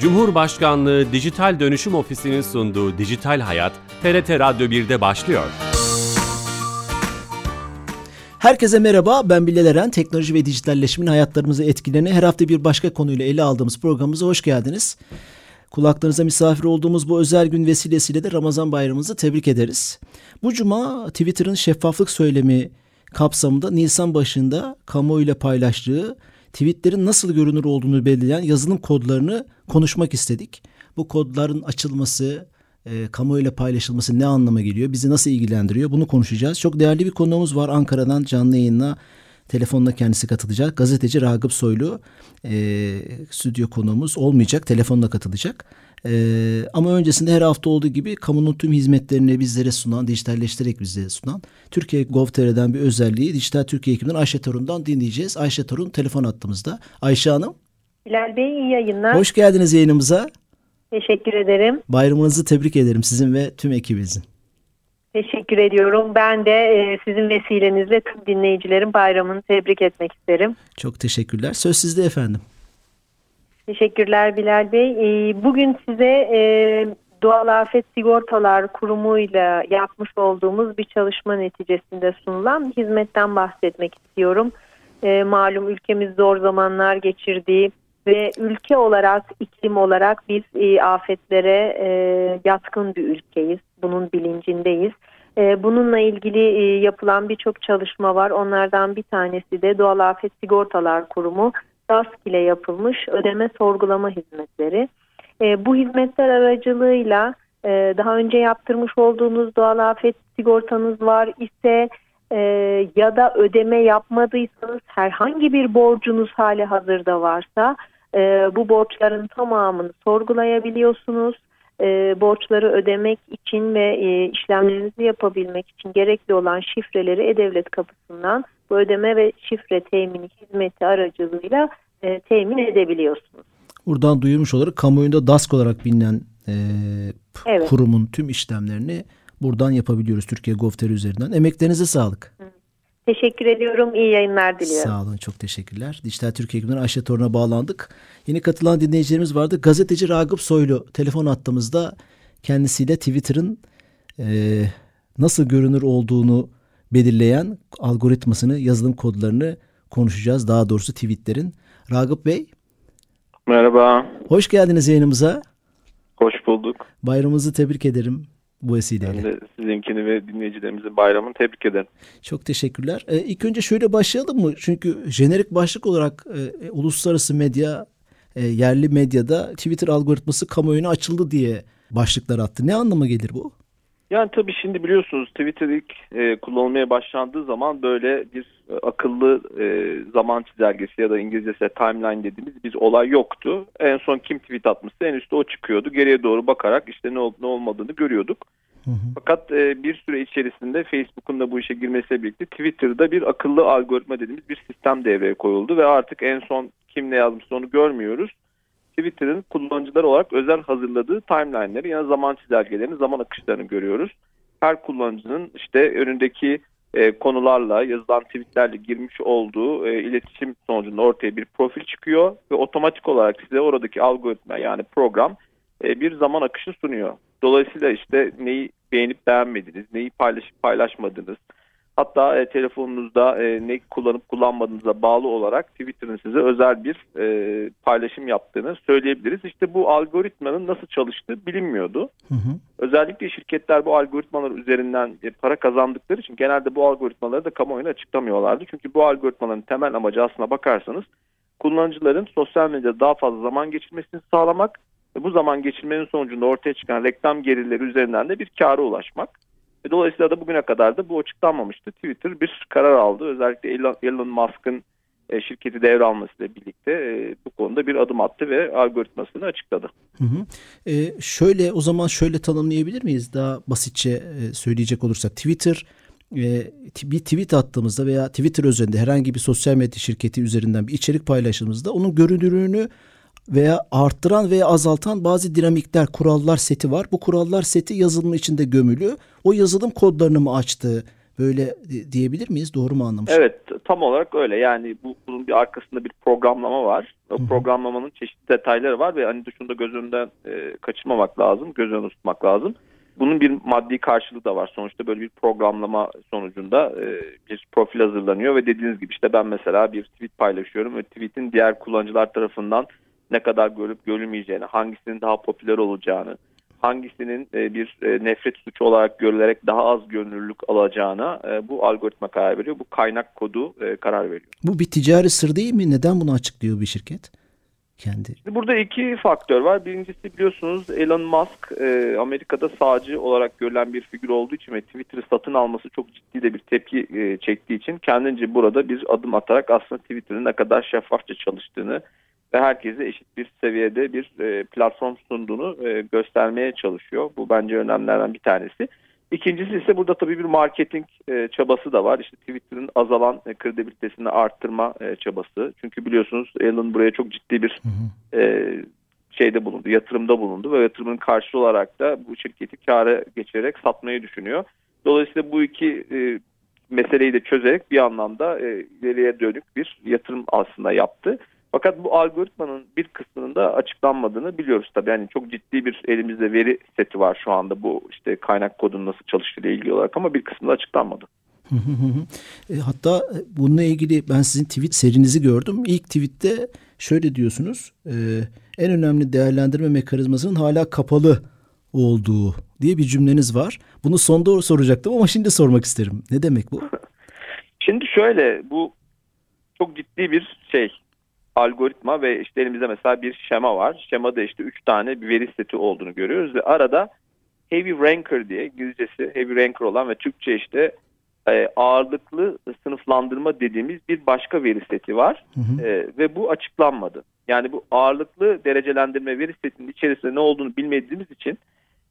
Cumhurbaşkanlığı Dijital Dönüşüm Ofisi'nin sunduğu Dijital Hayat, TRT Radyo 1'de başlıyor. Herkese merhaba, ben Bilal Eren. Teknoloji ve dijitalleşimin hayatlarımızı etkilerini her hafta bir başka konuyla ele aldığımız programımıza hoş geldiniz. Kulaklarınıza misafir olduğumuz bu özel gün vesilesiyle de Ramazan bayramımızı tebrik ederiz. Bu cuma Twitter'ın şeffaflık söylemi kapsamında Nisan başında kamuoyuyla paylaştığı tweetlerin nasıl görünür olduğunu belirleyen yazılım kodlarını konuşmak istedik. Bu kodların açılması, e, kamuoyuyla paylaşılması ne anlama geliyor? Bizi nasıl ilgilendiriyor? Bunu konuşacağız. Çok değerli bir konuğumuz var Ankara'dan canlı yayınla telefonla kendisi katılacak. Gazeteci Ragıp Soylu e, stüdyo konuğumuz olmayacak. Telefonla katılacak. Ee, ama öncesinde her hafta olduğu gibi kamunun tüm hizmetlerini bizlere sunan, dijitalleştirerek bize sunan Türkiye Gov.tr'den bir özelliği Dijital Türkiye ekibinden Ayşe Torun'dan dinleyeceğiz. Ayşe Torun telefon attığımızda. Ayşe Hanım. Bilal Bey iyi yayınlar. Hoş geldiniz yayınımıza. Teşekkür ederim. Bayramınızı tebrik ederim sizin ve tüm ekibinizin. Teşekkür ediyorum. Ben de e, sizin vesilenizle tüm dinleyicilerin bayramını tebrik etmek isterim. Çok teşekkürler. Söz sizde efendim. Teşekkürler Bilal Bey. Ee, bugün size e, Doğal Afet Sigortalar Kurumu'yla yapmış olduğumuz bir çalışma neticesinde sunulan hizmetten bahsetmek istiyorum. Malum ülkemiz zor zamanlar geçirdiği ve ülke olarak, iklim olarak biz e, afetlere e, yatkın bir ülkeyiz. Bunun bilincindeyiz. Bununla ilgili yapılan birçok çalışma var. Onlardan bir tanesi de Doğal Afet Sigortalar Kurumu DASK ile yapılmış ödeme sorgulama hizmetleri. E, bu hizmetler aracılığıyla e, daha önce yaptırmış olduğunuz doğal afet sigortanız var ise e, ya da ödeme yapmadıysanız herhangi bir borcunuz hali hazırda varsa e, bu borçların tamamını sorgulayabiliyorsunuz. E, borçları ödemek için ve e, işlemlerinizi yapabilmek için gerekli olan şifreleri E-Devlet kapısından bu ödeme ve şifre temini hizmeti aracılığıyla e, temin edebiliyorsunuz. Buradan duyurmuş olarak kamuoyunda DASK olarak bilinen e, evet. kurumun tüm işlemlerini buradan yapabiliyoruz Türkiye Gov.tr üzerinden. Emeklerinize sağlık. Teşekkür ediyorum. İyi yayınlar diliyorum. Sağ olun. Çok teşekkürler. Dijital Türkiye Günü'nden Ayşe Torun'a bağlandık. Yeni katılan dinleyicilerimiz vardı. Gazeteci Ragıp Soylu telefon attığımızda kendisiyle Twitter'ın e, nasıl görünür olduğunu belirleyen algoritmasını, yazılım kodlarını konuşacağız. Daha doğrusu tweetlerin. Ragıp Bey. Merhaba. Hoş geldiniz yayınımıza. Hoş bulduk. Bayramımızı tebrik ederim bu vesileyle. Ben de sizinkini ve dinleyicilerimizin bayramını tebrik ederim. Çok teşekkürler. Ee, ilk önce şöyle başlayalım mı? Çünkü jenerik başlık olarak e, uluslararası medya, e, yerli medyada Twitter algoritması kamuoyuna açıldı diye başlıklar attı. Ne anlama gelir bu? Yani tabii şimdi biliyorsunuz Twitter ilk e, kullanılmaya başlandığı zaman böyle bir e, akıllı e, zaman çizelgesi ya da İngilizcesi timeline dediğimiz bir olay yoktu. En son kim tweet atmışsa en üstte o çıkıyordu. Geriye doğru bakarak işte ne olup ne olmadığını görüyorduk. Hı hı. Fakat e, bir süre içerisinde Facebook'un da bu işe girmesiyle birlikte Twitter'da bir akıllı algoritma dediğimiz bir sistem devreye koyuldu ve artık en son kim ne yazmışsa onu görmüyoruz Twitter'ın kullanıcılar olarak özel hazırladığı timeline'leri yani zaman çizelgelerini, zaman akışlarını görüyoruz. Her kullanıcının işte önündeki e, konularla, yazılan tweetlerle girmiş olduğu e, iletişim sonucunda ortaya bir profil çıkıyor ve otomatik olarak size oradaki algoritma yani program e, bir zaman akışı sunuyor. Dolayısıyla işte neyi beğenip beğenmediniz, neyi paylaşıp paylaşmadınız, Hatta e, telefonunuzda e, ne kullanıp kullanmadığınıza bağlı olarak Twitter'ın size özel bir e, paylaşım yaptığını söyleyebiliriz. İşte bu algoritmanın nasıl çalıştığı bilinmiyordu. Hı hı. Özellikle şirketler bu algoritmalar üzerinden e, para kazandıkları için genelde bu algoritmaları da kamuoyuna açıklamıyorlardı. Çünkü bu algoritmaların temel amacı aslına bakarsanız kullanıcıların sosyal medyada daha fazla zaman geçirmesini sağlamak ve bu zaman geçirmenin sonucunda ortaya çıkan reklam gelirleri üzerinden de bir kâra ulaşmak. Dolayısıyla da bugüne kadar da bu açıklanmamıştı. Twitter bir karar aldı. Özellikle Elon Musk'ın e, şirketi devralmasıyla birlikte e, bu konuda bir adım attı ve algoritmasını açıkladı. Hı hı. E, şöyle o zaman şöyle tanımlayabilir miyiz daha basitçe e, söyleyecek olursak Twitter bir tweet attığımızda veya Twitter üzerinde herhangi bir sosyal medya şirketi üzerinden bir içerik paylaştığımızda onun görünürlüğünü veya arttıran veya azaltan bazı dinamikler, kurallar seti var. Bu kurallar seti yazılım içinde gömülü. O yazılım kodlarını mı açtı böyle diyebilir miyiz? Doğru mu anlamışım? Evet tam olarak öyle. Yani bu, bunun bir arkasında bir programlama var. O Hı-hı. programlamanın çeşitli detayları var ve hani dışında göz önünden e, kaçırmamak lazım. Göz önünde tutmak lazım. Bunun bir maddi karşılığı da var. Sonuçta böyle bir programlama sonucunda e, bir profil hazırlanıyor ve dediğiniz gibi işte ben mesela bir tweet paylaşıyorum ve tweetin diğer kullanıcılar tarafından ne kadar görüp görülmeyeceğini, hangisinin daha popüler olacağını, hangisinin e, bir e, nefret suçu olarak görülerek daha az gönüllülük alacağına e, bu algoritma karar veriyor. Bu kaynak kodu karar veriyor. Bu bir ticari sır değil mi? Neden bunu açıklıyor bir şirket? Kendi. Şimdi burada iki faktör var. Birincisi biliyorsunuz Elon Musk Amerika'da sağcı olarak görülen bir figür olduğu için ve Twitter'ı satın alması çok ciddi de bir tepki çektiği için kendince burada bir adım atarak aslında Twitter'ın ne kadar şeffafça çalıştığını ve herkese eşit bir seviyede bir e, platform sunduğunu e, göstermeye çalışıyor. Bu bence önemlilerden bir tanesi. İkincisi ise burada tabii bir marketing e, çabası da var. İşte Twitter'ın azalan e, kredibilitesini arttırma e, çabası. Çünkü biliyorsunuz Elon buraya çok ciddi bir e, şeyde bulundu, yatırımda bulundu ve yatırımın karşılığı olarak da bu şirketi kâra geçirerek satmayı düşünüyor. Dolayısıyla bu iki e, meseleyi de çözerek bir anlamda e, ileriye dönük bir yatırım aslında yaptı. Fakat bu algoritmanın bir kısmının da açıklanmadığını biliyoruz tabii. Yani çok ciddi bir elimizde veri seti var şu anda bu işte kaynak kodunun nasıl çalıştığı ile ilgili olarak ama bir kısmı da açıklanmadı. E, hatta bununla ilgili ben sizin tweet serinizi gördüm. İlk tweette şöyle diyorsunuz. E, en önemli değerlendirme mekanizmasının hala kapalı olduğu diye bir cümleniz var. Bunu son doğru soracaktım ama şimdi sormak isterim. Ne demek bu? Şimdi şöyle bu çok ciddi bir şey algoritma ve işte elimizde mesela bir şema var. Şemada işte 3 tane bir veri seti olduğunu görüyoruz ve arada heavy ranker diye İngilizcesi heavy ranker olan ve Türkçe işte e, ağırlıklı sınıflandırma dediğimiz bir başka veri seti var hı hı. E, ve bu açıklanmadı. Yani bu ağırlıklı derecelendirme veri setinin içerisinde ne olduğunu bilmediğimiz için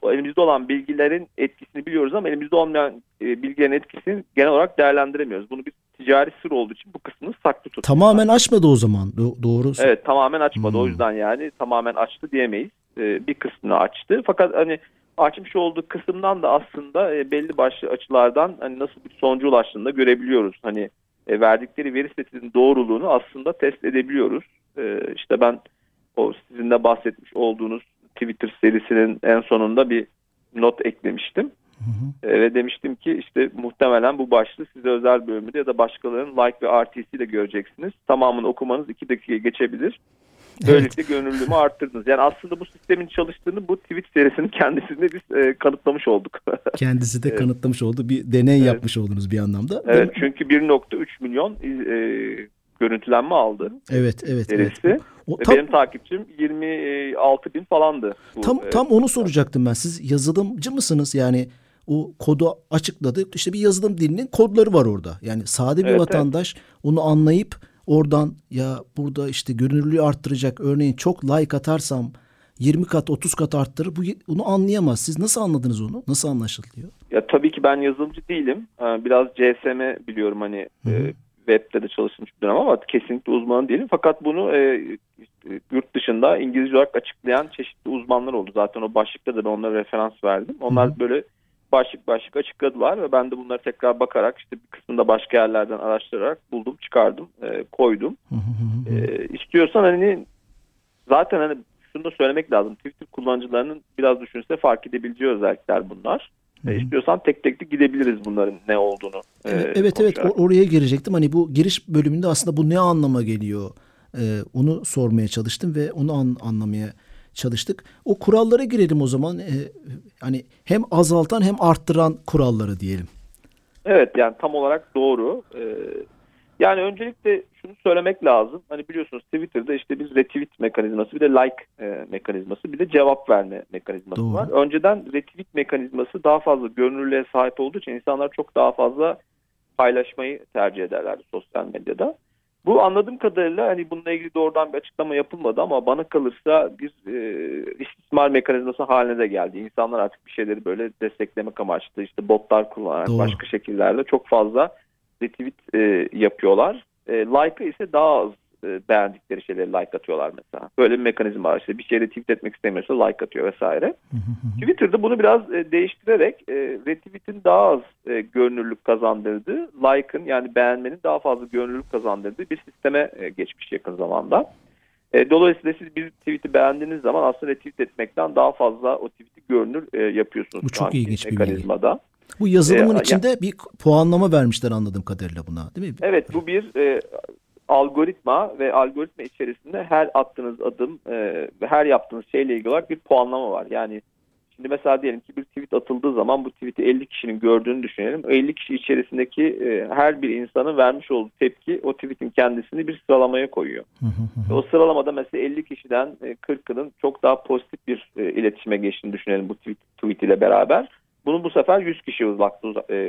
elimizde olan bilgilerin etkisini biliyoruz ama elimizde olmayan e, bilgilerin etkisini genel olarak değerlendiremiyoruz. Bunu bir ticari sır olduğu için bu kısmını saklı tutuyor. Tamamen açmadı o zaman. Do- doğru. Evet tamamen açmadı. Hmm. O yüzden yani tamamen açtı diyemeyiz. Ee, bir kısmını açtı. Fakat hani açmış olduğu kısımdan da aslında e, belli başlı açılardan hani nasıl bir sonucu ulaştığını da görebiliyoruz. Hani e, verdikleri veri setinin doğruluğunu aslında test edebiliyoruz. E, işte ben o sizin de bahsetmiş olduğunuz Twitter serisinin en sonunda bir not eklemiştim. Hı hı. E, ve demiştim ki işte muhtemelen bu başlığı size özel bölümünde ya da başkalarının like ve RTC de göreceksiniz. Tamamını okumanız iki dakika geçebilir. Böylelikle evet. gönüllülüğümü arttırdınız. Yani aslında bu sistemin çalıştığını bu tweet serisinin kendisinde biz e, kanıtlamış olduk. Kendisi de kanıtlamış oldu. Bir deney evet. yapmış oldunuz bir anlamda. Evet çünkü 1.3 milyon e, görüntülenme aldı. Evet, evet, serisi. evet. O, tam, Benim takipçim 26 bin falandı. Bu, tam e, tam onu soracaktım ben. Siz yazılımcı mısınız? Yani o kodu açıkladık. İşte bir yazılım dilinin kodları var orada. Yani sade bir evet, vatandaş evet. onu anlayıp oradan ya burada işte görünürlüğü arttıracak örneğin çok like atarsam 20 kat 30 kat arttırır bu bunu anlayamaz. Siz nasıl anladınız onu? Nasıl anlaşılıyor? Ya tabii ki ben yazılımcı değilim. Ee, biraz CSM biliyorum hani Hı -hı. E, web'de de çalışmış bir dönem ama kesinlikle uzman değilim. Fakat bunu e, yurt dışında İngilizce olarak açıklayan çeşitli uzmanlar oldu. Zaten o başlıkta da ben onlara referans verdim. Onlar Hı -hı. böyle başlık başlık açıkladılar ve ben de bunları tekrar bakarak işte bir kısmında başka yerlerden araştırarak buldum, çıkardım, e, koydum. e, istiyorsan hani zaten hani şunu da söylemek lazım. Twitter kullanıcılarının biraz düşünse fark edebileceği özellikler bunlar. E, istiyorsan tek tek de gidebiliriz bunların ne olduğunu. E, evet evet oraya girecektim. Hani bu giriş bölümünde aslında bu ne anlama geliyor? E, onu sormaya çalıştım ve onu an, anlamaya çalıştık. O kurallara girelim o zaman. E, hani hem azaltan hem arttıran kuralları diyelim. Evet yani tam olarak doğru. Ee, yani öncelikle şunu söylemek lazım. Hani biliyorsunuz Twitter'da işte bir retweet mekanizması, bir de like e, mekanizması, bir de cevap verme mekanizması Doğru. var. Önceden retweet mekanizması daha fazla görünürlüğe sahip olduğu için insanlar çok daha fazla paylaşmayı tercih ederlerdi sosyal medyada. Bu anladığım kadarıyla hani bununla ilgili doğrudan bir açıklama yapılmadı ama bana kalırsa bir e, istismar mekanizması haline de geldi. İnsanlar artık bir şeyleri böyle desteklemek amaçlı işte botlar kullanarak Doğru. başka şekillerde çok fazla retweet e, yapıyorlar. E, like'ı ise daha az e, beğendikleri şeyleri like atıyorlar mesela. Böyle bir mekanizma var. İşte bir şeyleri tweet etmek istemiyorsa like atıyor vesaire. Twitter'da bunu biraz e, değiştirerek e, retweet'in daha az e, görünürlük kazandırdığı, like'ın yani beğenmenin daha fazla görünürlük kazandırdığı bir sisteme e, geçmiş yakın zamanda. E, dolayısıyla siz bir tweet'i beğendiğiniz zaman aslında retweet etmekten daha fazla o tweet'i görünür e, yapıyorsunuz. Bu çok ilginç bir mekanizmada. bilgi. Bu yazılımın Ee, içinde bir puanlama vermişler anladığım kadarıyla buna değil mi? Evet bu bir e, algoritma ve algoritma içerisinde her attığınız adım e, ve her yaptığınız şeyle ilgili olarak bir puanlama var. Yani şimdi mesela diyelim ki bir tweet atıldığı zaman bu tweet'i 50 kişinin gördüğünü düşünelim. O 50 kişi içerisindeki e, her bir insanın vermiş olduğu tepki o tweet'in kendisini bir sıralamaya koyuyor. o sıralamada mesela 50 kişiden e, 40'ının çok daha pozitif bir e, iletişime geçtiğini düşünelim bu tweet, tweet ile beraber. Bunu bu sefer 100 kişiye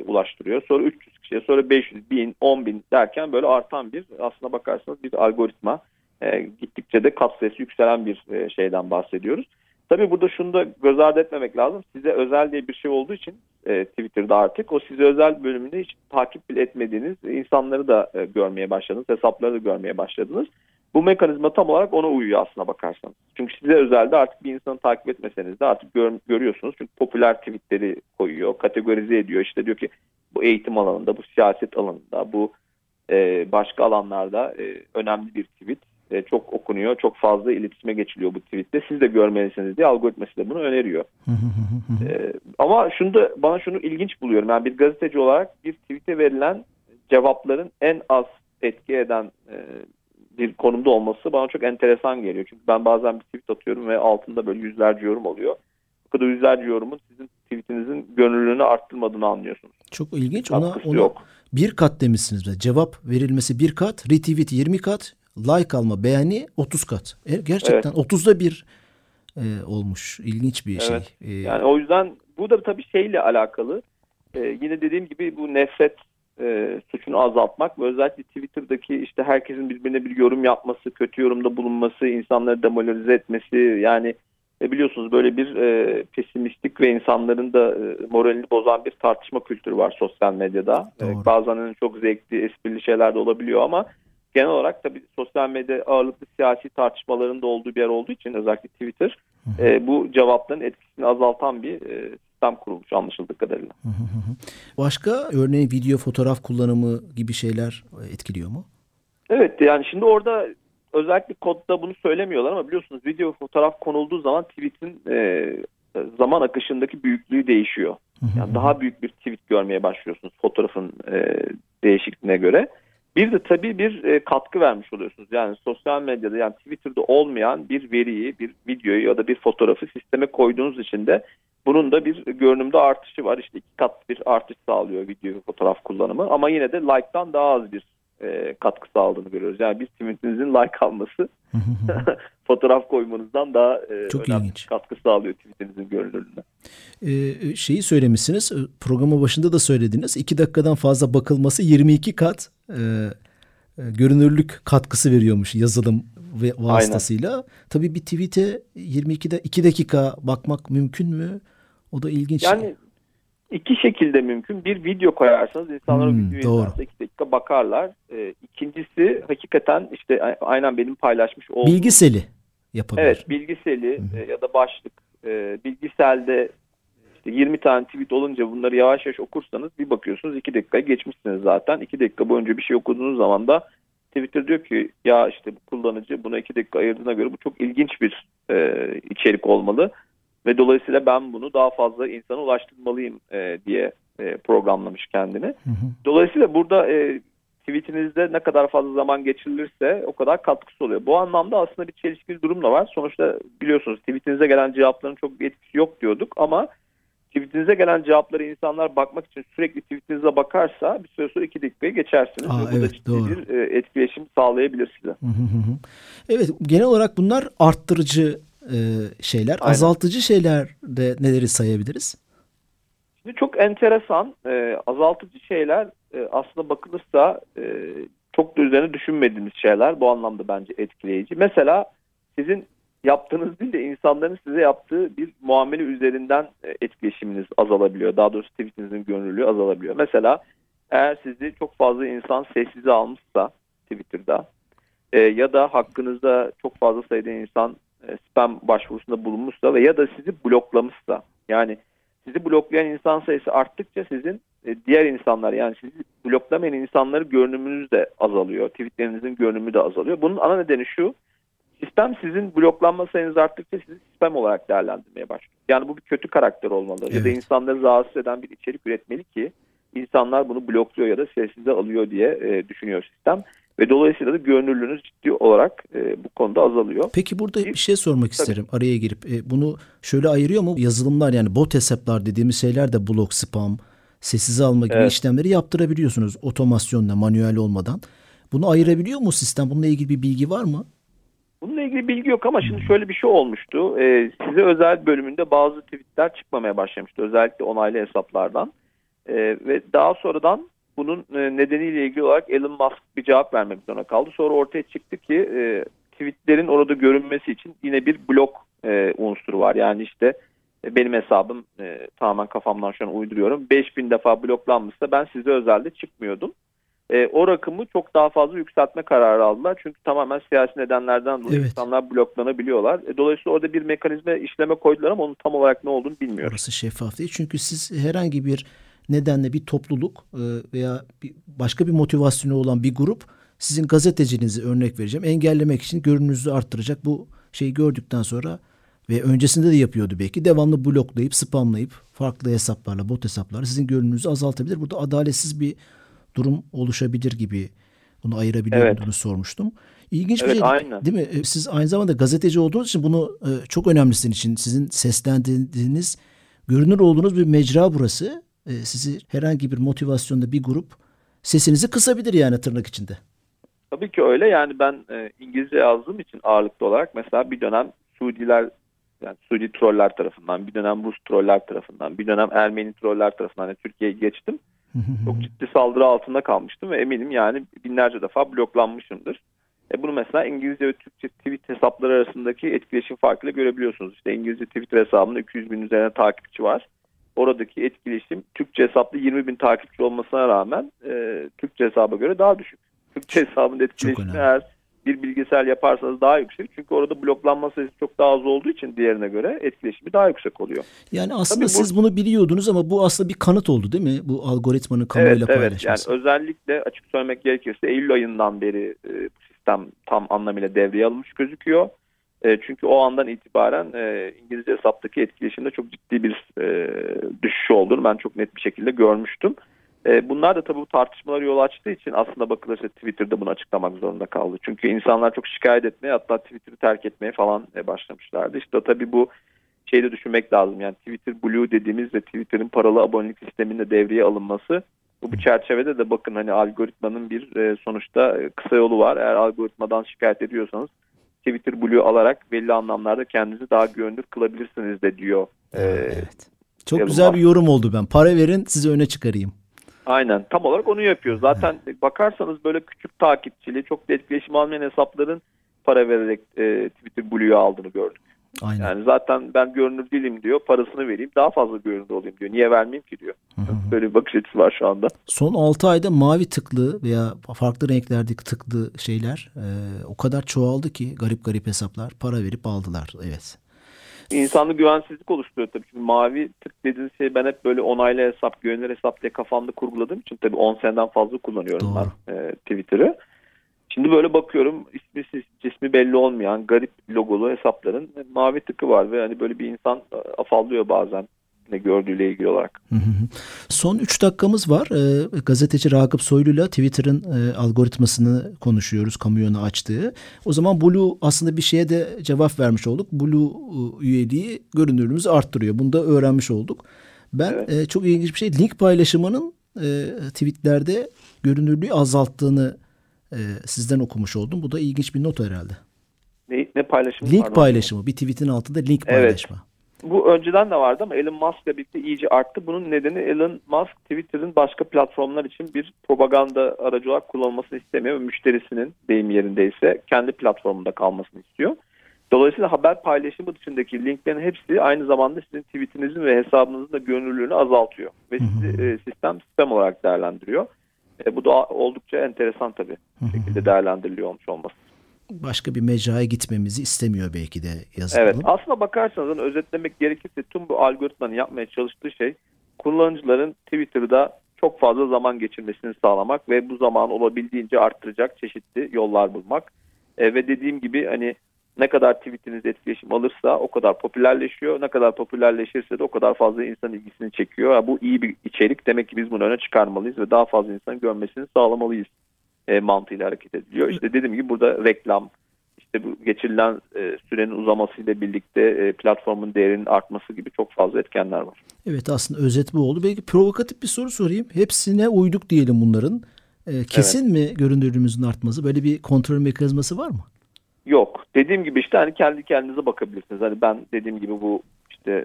ulaştırıyor. Sonra 300 kişiye, sonra 500, 1000, 10 bin derken böyle artan bir aslına bakarsanız bir algoritma. E, gittikçe de kat sayısı yükselen bir e, şeyden bahsediyoruz. Tabii burada şunu da göz ardı etmemek lazım. Size özel diye bir şey olduğu için e, Twitter'da artık o size özel bölümünde hiç takip bile etmediğiniz insanları da e, görmeye başladınız. Hesapları da görmeye başladınız. Bu mekanizma tam olarak ona uyuyor aslına bakarsanız. Çünkü size özelde artık bir insanı takip etmeseniz de artık gör, görüyorsunuz. Çünkü popüler tweetleri koyuyor, kategorize ediyor. İşte diyor ki bu eğitim alanında, bu siyaset alanında, bu e, başka alanlarda e, önemli bir tweet. E, çok okunuyor, çok fazla iletişime geçiliyor bu tweette. Siz de görmelisiniz diye algoritma size bunu öneriyor. e, ama şunu da bana şunu ilginç buluyorum. Yani bir gazeteci olarak bir tweete verilen cevapların en az etki eden e, bir konumda olması bana çok enteresan geliyor. Çünkü ben bazen bir tweet atıyorum ve altında böyle yüzlerce yorum oluyor. Bu kadar yüzlerce yorumun sizin tweetinizin gönüllülüğünü arttırmadığını anlıyorsunuz. Çok ilginç. Ona, ona yok. bir kat demişsiniz. Ve cevap verilmesi bir kat, retweet 20 kat, like alma, beğeni 30 kat. E, gerçekten evet. 30'da bir e, olmuş. İlginç bir evet. şey. E, yani o yüzden bu da tabii şeyle alakalı. E, yine dediğim gibi bu nefret e, suçunu azaltmak ve özellikle Twitter'daki işte herkesin birbirine bir yorum yapması, kötü yorumda bulunması, insanları demoralize etmesi yani e, biliyorsunuz böyle bir e, pesimistik ve insanların da e, moralini bozan bir tartışma kültürü var sosyal medyada. E, bazen çok zevkli, esprili şeyler de olabiliyor ama genel olarak tabii sosyal medya ağırlıklı siyasi tartışmaların da olduğu bir yer olduğu için özellikle Twitter e, bu cevapların etkisini azaltan bir e, sistem kurulmuş anlaşıldığı kadarıyla. Başka örneğin video fotoğraf kullanımı gibi şeyler etkiliyor mu? Evet yani şimdi orada özellikle kodda bunu söylemiyorlar ama biliyorsunuz video fotoğraf konulduğu zaman tweet'in e, zaman akışındaki büyüklüğü değişiyor. Yani daha büyük bir tweet görmeye başlıyorsunuz fotoğrafın e, değişikliğine göre. Bir de tabii bir e, katkı vermiş oluyorsunuz. Yani sosyal medyada yani Twitter'da olmayan bir veriyi, bir videoyu ya da bir fotoğrafı sisteme koyduğunuz için de bunun da bir görünümde artışı var. İşte iki kat bir artış sağlıyor video fotoğraf kullanımı. Ama yine de like'tan daha az bir e, katkı sağladığını görüyoruz. Yani bir tweetinizin like alması fotoğraf koymanızdan daha e, Çok önemli ilginç. katkı sağlıyor tweetinizin görünürlüğüne. Ee, şeyi söylemişsiniz, programın başında da söylediniz. iki dakikadan fazla bakılması 22 kat e, e, görünürlük katkısı veriyormuş yazılım ve vasıtasıyla. Aynen. Tabii bir tweet'e 22'de 2 dakika bakmak mümkün mü? O da ilginç. Yani iki şekilde mümkün. Bir video koyarsanız insanlar hmm, videoyu izlerse 2 dakika bakarlar. Ee, ikincisi hakikaten işte aynen benim paylaşmış olduğum. Bilgiseli yapabilir. Evet bilgiseli hmm. ya da başlık. E, bilgiselde işte 20 tane tweet olunca bunları yavaş yavaş okursanız bir bakıyorsunuz 2 dakikayı geçmişsiniz zaten. 2 dakika boyunca bir şey okuduğunuz zaman da Twitter diyor ki ya işte bu kullanıcı buna 2 dakika ayırdığına göre bu çok ilginç bir e, içerik olmalı. Ve dolayısıyla ben bunu daha fazla insana ulaştırmalıyım e, diye e, programlamış kendini. Hı hı. Dolayısıyla burada e, tweetinizde ne kadar fazla zaman geçirilirse o kadar katkısı oluyor. Bu anlamda aslında bir çelişkili durum da var. Sonuçta biliyorsunuz tweetinize gelen cevapların çok bir etkisi yok diyorduk ama tweetinize gelen cevapları insanlar bakmak için sürekli tweetinize bakarsa bir süre sonra iki dakikayı geçersiniz. Aa, evet, ciddi doğru. bir e, etkileşim sağlayabilir size. Hı hı hı. Evet genel olarak bunlar arttırıcı e, şeyler. Aynen. Azaltıcı şeyler de neleri sayabiliriz? Şimdi çok enteresan e, azaltıcı şeyler e, aslında bakılırsa e, çok da üzerine düşünmediğimiz şeyler bu anlamda bence etkileyici. Mesela sizin yaptığınız değil de insanların size yaptığı bir muamele üzerinden e, etkileşiminiz azalabiliyor. Daha doğrusu tweetinizin gönüllülüğü azalabiliyor. Mesela eğer sizi çok fazla insan sessize almışsa Twitter'da e, ya da hakkınızda çok fazla sayıda insan e, spam başvurusunda bulunmuşsa ve ya da sizi bloklamışsa yani sizi bloklayan insan sayısı arttıkça sizin e, diğer insanlar yani sizi bloklamayan insanları görünümünüz de azalıyor. Tweetlerinizin görünümü de azalıyor. Bunun ana nedeni şu. Sistem sizin bloklanma sayınız arttıkça sizi spam olarak değerlendirmeye başlıyor. Yani bu bir kötü karakter olmalı. Evet. Ya da insanları rahatsız eden bir içerik üretmeli ki insanlar bunu blokluyor ya da sessize alıyor diye e, düşünüyor sistem. Ve dolayısıyla da görünürlüğünüz ciddi olarak e, bu konuda azalıyor. Peki burada bir şey sormak Tabii. isterim araya girip. E, bunu şöyle ayırıyor mu? Yazılımlar yani bot hesaplar dediğimiz şeyler de blok, spam, sessize alma gibi evet. işlemleri yaptırabiliyorsunuz otomasyonla, manuel olmadan. Bunu ayırabiliyor mu sistem? Bununla ilgili bir bilgi var mı? Bununla ilgili bilgi yok ama şimdi şöyle bir şey olmuştu. Ee, size özel bölümünde bazı tweetler çıkmamaya başlamıştı. Özellikle onaylı hesaplardan. Ee, ve daha sonradan bunun e, nedeniyle ilgili olarak Elon Musk bir cevap vermek zorunda kaldı. Sonra ortaya çıktı ki e, tweetlerin orada görünmesi için yine bir blok e, unsuru var. Yani işte e, benim hesabım e, tamamen kafamdan şu an uyduruyorum. 5000 defa bloklanmışsa ben size özelde çıkmıyordum. E, o rakımı çok daha fazla yükseltme kararı aldılar. Çünkü tamamen siyasi nedenlerden dolayı evet. insanlar bloklanabiliyorlar. E, dolayısıyla orada bir mekanizma işleme koydular ama onun tam olarak ne olduğunu bilmiyorum. Orası şeffaf değil. Çünkü siz herhangi bir nedenle bir topluluk e, veya bir başka bir motivasyonu olan bir grup sizin gazetecinizi örnek vereceğim engellemek için görünürlüğünüzü arttıracak bu şeyi gördükten sonra ve öncesinde de yapıyordu belki devamlı bloklayıp spamlayıp farklı hesaplarla bot hesaplarla sizin görünürlüğünüzü azaltabilir. Burada adaletsiz bir durum oluşabilir gibi bunu ayırabiliyor evet. olduğunu sormuştum. İlginç evet, bir şey aynen. değil mi? E, siz aynı zamanda gazeteci olduğunuz için bunu e, çok önemli sizin için. Sizin seslendiğiniz, görünür olduğunuz bir mecra burası. E, sizi herhangi bir motivasyonda bir grup sesinizi kısabilir yani tırnak içinde. Tabii ki öyle. Yani ben İngilizce yazdığım için ağırlıklı olarak mesela bir dönem Suudiler yani Suudi troller tarafından, bir dönem Rus troller tarafından, bir dönem Ermeni troller tarafından yani Türkiye'ye geçtim. Çok ciddi saldırı altında kalmıştım ve eminim yani binlerce defa bloklanmışımdır. E bunu mesela İngilizce ve Türkçe tweet hesapları arasındaki etkileşim farkıyla görebiliyorsunuz. İşte İngilizce Twitter hesabında 200 bin üzerine takipçi var. Oradaki etkileşim Türkçe hesapta 20 bin takipçi olmasına rağmen e, Türkçe hesaba göre daha düşük. Türkçe hesabında etkileşimi eğer bir bilgisayar yaparsanız daha yüksek. Çünkü orada bloklanma sayısı çok daha az olduğu için diğerine göre etkileşimi daha yüksek oluyor. Yani aslında Tabii siz bu, bunu biliyordunuz ama bu aslında bir kanıt oldu değil mi? Bu algoritmanın kamuoyuyla evet, paylaşması. Evet yani özellikle açık söylemek gerekirse Eylül ayından beri e, sistem tam anlamıyla devreye alınmış gözüküyor. E, çünkü o andan itibaren e, İngilizce hesaptaki etkileşimde çok ciddi bir e, düşüş olduğunu ben çok net bir şekilde görmüştüm. E, bunlar da tabii bu tartışmalara yol açtığı için aslında bakılırsa Twitter'da bunu açıklamak zorunda kaldı. Çünkü insanlar çok şikayet etmeye hatta Twitter'ı terk etmeye falan e, başlamışlardı. İşte tabii bu şeyi de düşünmek lazım. Yani Twitter Blue dediğimiz ve Twitter'ın paralı abonelik sisteminde devreye alınması bu, çerçevede de bakın hani algoritmanın bir e, sonuçta kısa yolu var. Eğer algoritmadan şikayet ediyorsanız Twitter Blue alarak belli anlamlarda kendinizi daha güvenilir kılabilirsiniz de diyor. Evet. Çok güzel bir yorum oldu ben. Para verin sizi öne çıkarayım. Aynen tam olarak onu yapıyor. Zaten bakarsanız böyle küçük takipçili çok da etkileşim almayan hesapların para vererek e, Twitter Blue'yu aldığını gördük. Aynen. Yani zaten ben görünür değilim diyor parasını vereyim daha fazla görünür olayım diyor. Niye vermeyeyim ki diyor. Böyle bir bakış açısı var şu anda. Son 6 ayda mavi tıklı veya farklı renklerdeki tıklı şeyler e, o kadar çoğaldı ki garip garip hesaplar para verip aldılar. Evet insanda güvensizlik oluşturuyor tabii. Çünkü mavi tık dediğiniz şey ben hep böyle onaylı hesap, güvenilir hesap diye kafamda kurguladığım için tabii 10 seneden fazla kullanıyorum Doğru. ben e, Twitter'ı. Şimdi böyle bakıyorum ismi cismi belli olmayan garip logolu hesapların mavi tıkı var ve hani böyle bir insan e, afallıyor bazen ne gördüğüyle ilgili olarak. Son 3 dakikamız var. E, gazeteci Ragıp Soylu'yla Twitter'ın e, algoritmasını konuşuyoruz kamuoyuna açtığı. O zaman Blue aslında bir şeye de cevap vermiş olduk. Blue e, üyeliği görünürlüğümüzü arttırıyor. Bunu da öğrenmiş olduk. Ben evet. e, çok ilginç bir şey link paylaşımının e, tweetlerde görünürlüğü azalttığını e, sizden okumuş oldum. Bu da ilginç bir not herhalde. Ne, ne paylaşımı? Link paylaşımı. Bir tweetin altında link evet. paylaşma bu önceden de vardı ama Elon Musk'la birlikte iyice arttı. Bunun nedeni Elon Musk Twitter'ın başka platformlar için bir propaganda aracı olarak kullanılmasını istemiyor ve müşterisinin deyim yerindeyse kendi platformunda kalmasını istiyor. Dolayısıyla haber paylaşımı dışındaki linklerin hepsi aynı zamanda sizin tweetinizin ve hesabınızın da görünürlüğünü azaltıyor. Ve sizi e, sistem sistem olarak değerlendiriyor. E, bu da oldukça enteresan tabii. Şekilde değerlendiriliyor olmuş olması. Başka bir mecraya gitmemizi istemiyor belki de yazılım. Evet aslına bakarsanız hani özetlemek gerekirse tüm bu algoritmanın yapmaya çalıştığı şey kullanıcıların Twitter'da çok fazla zaman geçirmesini sağlamak ve bu zaman olabildiğince arttıracak çeşitli yollar bulmak. E, ve dediğim gibi hani ne kadar tweetiniz etkileşim alırsa o kadar popülerleşiyor. Ne kadar popülerleşirse de o kadar fazla insan ilgisini çekiyor. Ya bu iyi bir içerik. Demek ki biz bunu öne çıkarmalıyız ve daha fazla insanın görmesini sağlamalıyız e, mantığıyla hareket ediliyor. İşte dediğim gibi burada reklam, işte bu geçirilen e, sürenin uzamasıyla birlikte e, platformun değerinin artması gibi çok fazla etkenler var. Evet aslında özet bu oldu. Belki provokatif bir soru sorayım. Hepsine uyduk diyelim bunların. E, kesin evet. mi görünürlüğümüzün artması? Böyle bir kontrol mekanizması var mı? Yok. Dediğim gibi işte hani kendi kendinize bakabilirsiniz. Hani ben dediğim gibi bu işte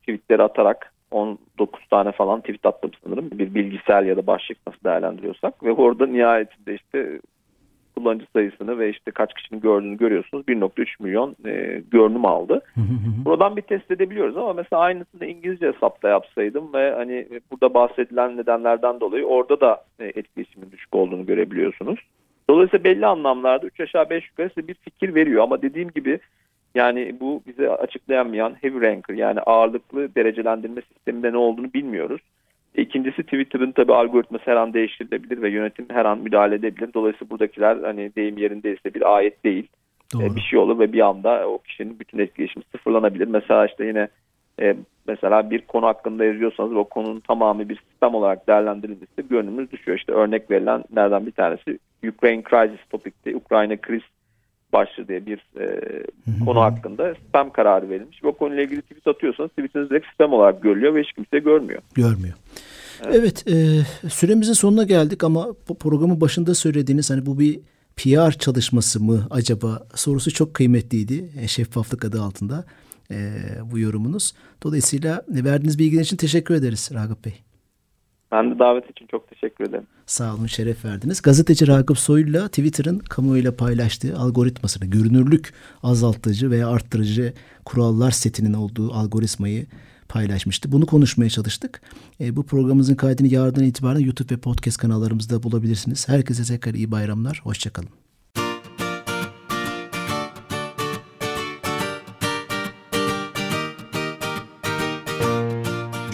tweetleri atarak 19 tane falan tweet attım sanırım. Bir bilgisayar ya da başlık nasıl değerlendiriyorsak. Ve orada nihayetinde işte kullanıcı sayısını ve işte kaç kişinin gördüğünü görüyorsunuz. 1.3 milyon e, görünüm aldı. Buradan bir test edebiliyoruz ama mesela aynısını İngilizce hesapta yapsaydım ve hani burada bahsedilen nedenlerden dolayı orada da e, etkileşimin düşük olduğunu görebiliyorsunuz. Dolayısıyla belli anlamlarda 3 aşağı 5 yukarı size bir fikir veriyor ama dediğim gibi yani bu bize açıklayamayan heavy ranker yani ağırlıklı derecelendirme sisteminde ne olduğunu bilmiyoruz. İkincisi Twitter'ın tabi algoritması her an değiştirilebilir ve yönetim her an müdahale edebilir. Dolayısıyla buradakiler hani deyim yerindeyse bir ayet değil. Doğru. Bir şey olur ve bir anda o kişinin bütün etkileşimi sıfırlanabilir. Mesela işte yine e, mesela bir konu hakkında yazıyorsanız o konunun tamamı bir sistem olarak değerlendirilirse görünümünüz düşüyor. İşte örnek verilenlerden bir tanesi Ukraine Crisis Topic'te Ukrayna kriz başlığı diye bir e, konu hakkında spam kararı verilmiş. O konuyla ilgili tweet atıyorsanız tweetiniz direkt spam olarak görülüyor ve hiç kimse görmüyor. Görmüyor. Evet, evet e, süremizin sonuna geldik ama programın başında söylediğiniz hani bu bir PR çalışması mı acaba sorusu çok kıymetliydi. E, şeffaflık adı altında e, bu yorumunuz. Dolayısıyla verdiğiniz bilgiler için teşekkür ederiz Ragıp Bey. Ben de davet için çok teşekkür ederim. Sağ olun, şeref verdiniz. Gazeteci Ragıp Soylu'yla Twitter'ın kamuoyuyla paylaştığı algoritmasını, görünürlük azaltıcı veya arttırıcı kurallar setinin olduğu algoritmayı paylaşmıştı. Bunu konuşmaya çalıştık. E, bu programımızın kaydını yarından itibaren YouTube ve podcast kanallarımızda bulabilirsiniz. Herkese tekrar iyi bayramlar. Hoşçakalın.